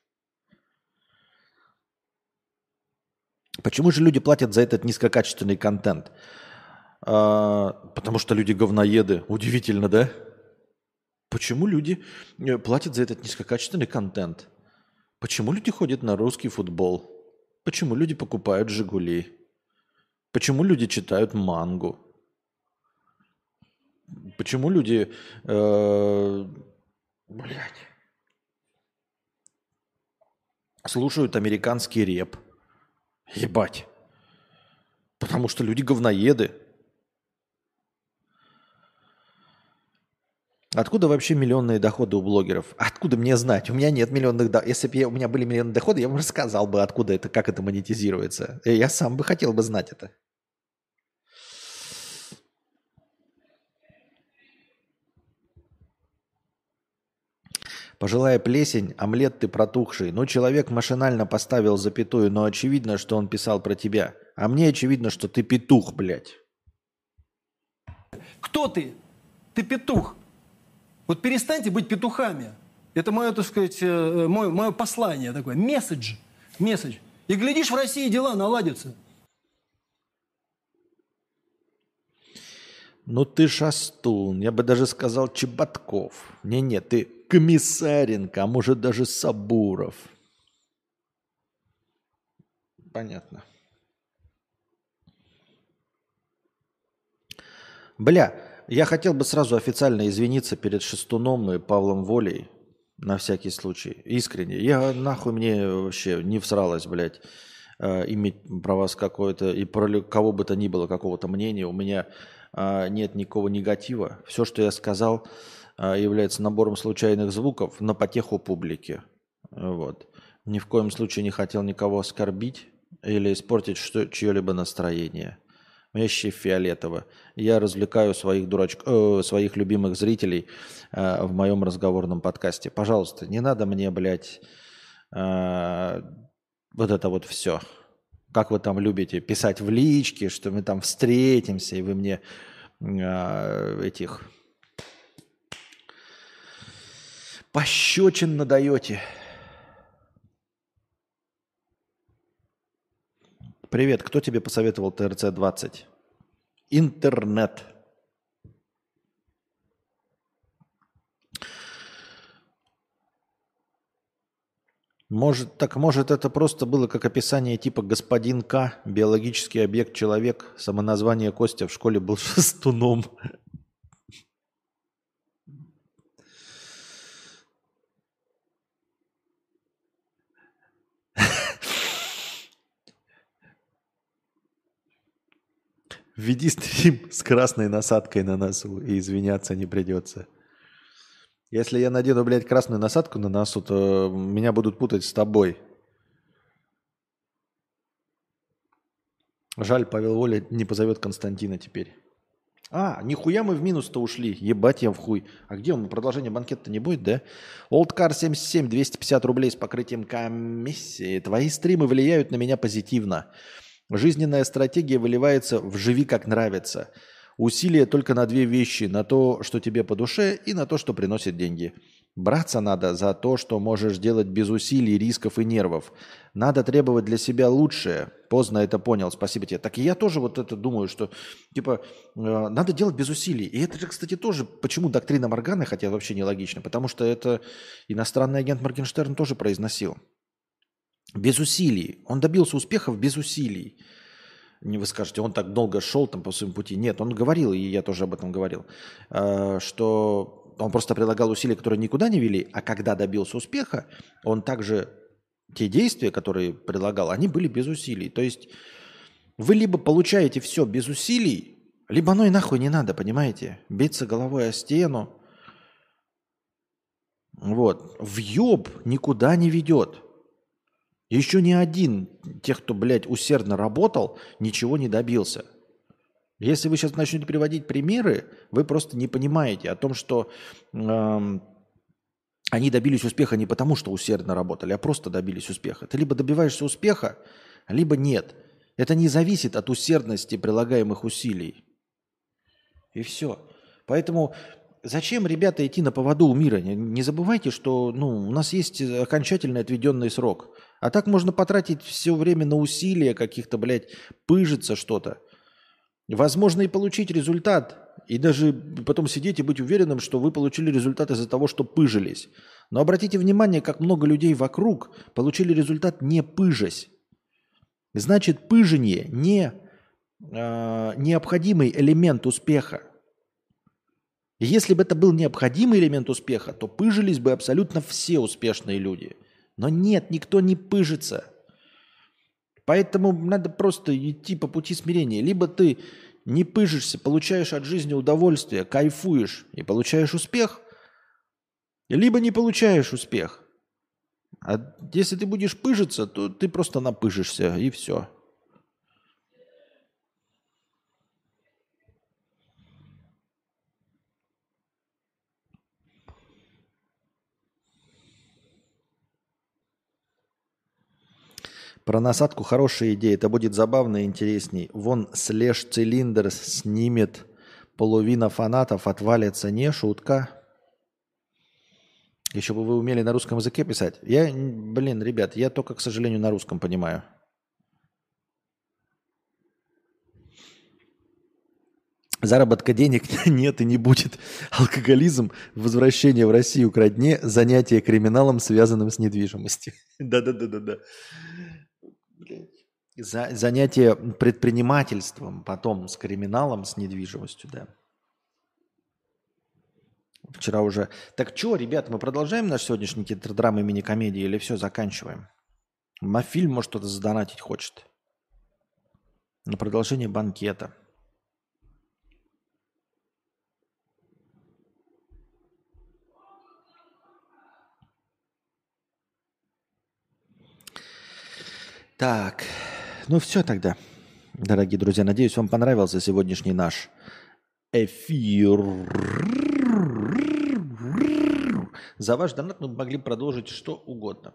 Почему же люди платят за этот низкокачественный контент? А, потому что люди говноеды. Удивительно, да? Почему люди э, платят за этот низкокачественный контент? Почему люди ходят на русский футбол? Почему люди покупают «Жигули»? Почему люди читают мангу? Почему люди... Э, блядь. Слушают американский реп. Ебать. Потому что люди говноеды. Откуда вообще миллионные доходы у блогеров? Откуда мне знать? У меня нет миллионных доходов. Если бы у меня были миллионные доходы, я бы рассказал бы, откуда это, как это монетизируется. И я сам бы хотел бы знать это. Пожилая плесень, омлет ты протухший. Ну, человек машинально поставил запятую, но очевидно, что он писал про тебя. А мне очевидно, что ты петух, блядь. Кто ты? Ты петух. Вот перестаньте быть петухами. Это мое, так сказать, э, мое, мое послание такое. Месседж. Месседж. И глядишь, в России дела наладятся. Ну ты шастун, я бы даже сказал Чеботков. Не-не, ты Комиссаренко, а может даже Сабуров. Понятно. Бля, я хотел бы сразу официально извиниться перед Шестуном и Павлом Волей. На всякий случай. Искренне. Я нахуй мне вообще не всралась, блядь, э, иметь про вас какое-то и про кого бы то ни было какого-то мнения. У меня э, нет никакого негатива. Все, что я сказал, э, является набором случайных звуков на потеху публики. Вот. Ни в коем случае не хотел никого оскорбить или испортить что, чье-либо настроение. Вообще фиолетово. Я развлекаю своих дурачков, э, своих любимых зрителей э, в моем разговорном подкасте. Пожалуйста, не надо мне, блядь, э, вот это вот все. Как вы там любите писать в личке, что мы там встретимся, и вы мне э, этих пощечин надаете. Привет, кто тебе посоветовал ТРЦ-20? Интернет. Может, так может это просто было как описание типа господин К, биологический объект человек, самоназвание Костя в школе был шестуном. Введи стрим с красной насадкой на носу, и извиняться не придется. Если я надену, блядь, красную насадку на носу, то меня будут путать с тобой. Жаль, Павел Воля не позовет Константина теперь. А, нихуя мы в минус-то ушли. Ебать я в хуй. А где он? Продолжение банкета не будет, да? Oldcar 77, 250 рублей с покрытием комиссии. Твои стримы влияют на меня позитивно. Жизненная стратегия выливается в «живи как нравится». Усилие только на две вещи. На то, что тебе по душе, и на то, что приносит деньги. Браться надо за то, что можешь делать без усилий, рисков и нервов. Надо требовать для себя лучшее. Поздно это понял, спасибо тебе. Так и я тоже вот это думаю, что типа э, надо делать без усилий. И это кстати, тоже, почему доктрина Морганы, хотя вообще нелогично, потому что это иностранный агент Моргенштерн тоже произносил. Без усилий. Он добился успехов без усилий. Не вы скажете, он так долго шел там по своему пути. Нет, он говорил, и я тоже об этом говорил, э, что он просто прилагал усилия, которые никуда не вели, а когда добился успеха, он также те действия, которые прилагал, они были без усилий. То есть вы либо получаете все без усилий, либо оно и нахуй не надо, понимаете? Биться головой о стену. Вот. Въеб никуда не ведет. Еще ни один тех, кто, блядь, усердно работал, ничего не добился. Если вы сейчас начнете приводить примеры, вы просто не понимаете о том, что эм, они добились успеха не потому, что усердно работали, а просто добились успеха. Ты либо добиваешься успеха, либо нет. Это не зависит от усердности прилагаемых усилий. И все. Поэтому зачем, ребята, идти на поводу у мира? Не забывайте, что ну, у нас есть окончательно отведенный срок. А так можно потратить все время на усилия каких-то, блядь, пыжиться что-то. Возможно и получить результат, и даже потом сидеть и быть уверенным, что вы получили результат из-за того, что пыжились. Но обратите внимание, как много людей вокруг получили результат не пыжась. Значит, пыжение не э, необходимый элемент успеха. Если бы это был необходимый элемент успеха, то пыжились бы абсолютно все успешные люди. Но нет, никто не пыжится. Поэтому надо просто идти по пути смирения. Либо ты не пыжишься, получаешь от жизни удовольствие, кайфуешь и получаешь успех, либо не получаешь успех. А если ты будешь пыжиться, то ты просто напыжишься и все. Про насадку хорошая идея. Это будет забавно и интересней. Вон слэш цилиндр снимет половина фанатов, отвалится. Не шутка. Еще бы вы умели на русском языке писать. Я, блин, ребят, я только, к сожалению, на русском понимаю. Заработка денег нет и не будет. Алкоголизм, возвращение в Россию к родне, занятие криминалом, связанным с недвижимостью. Да-да-да-да-да за, занятие предпринимательством, потом с криминалом, с недвижимостью, да. Вчера уже... Так что, ребята, мы продолжаем наш сегодняшний театродрамы мини-комедии или все, заканчиваем? Мафильм, может, кто-то задонатить хочет. На продолжение банкета. Так. Ну все тогда, дорогие друзья. Надеюсь, вам понравился сегодняшний наш эфир. За ваш донат мы могли продолжить что угодно.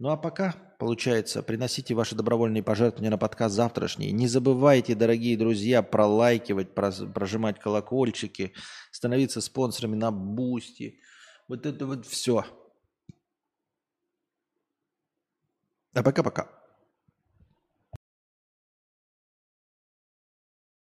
Ну а пока, получается, приносите ваши добровольные пожертвования на подкаст завтрашний. Не забывайте, дорогие друзья, пролайкивать, прожимать колокольчики, становиться спонсорами на Бусти. Вот это вот все. А пока-пока.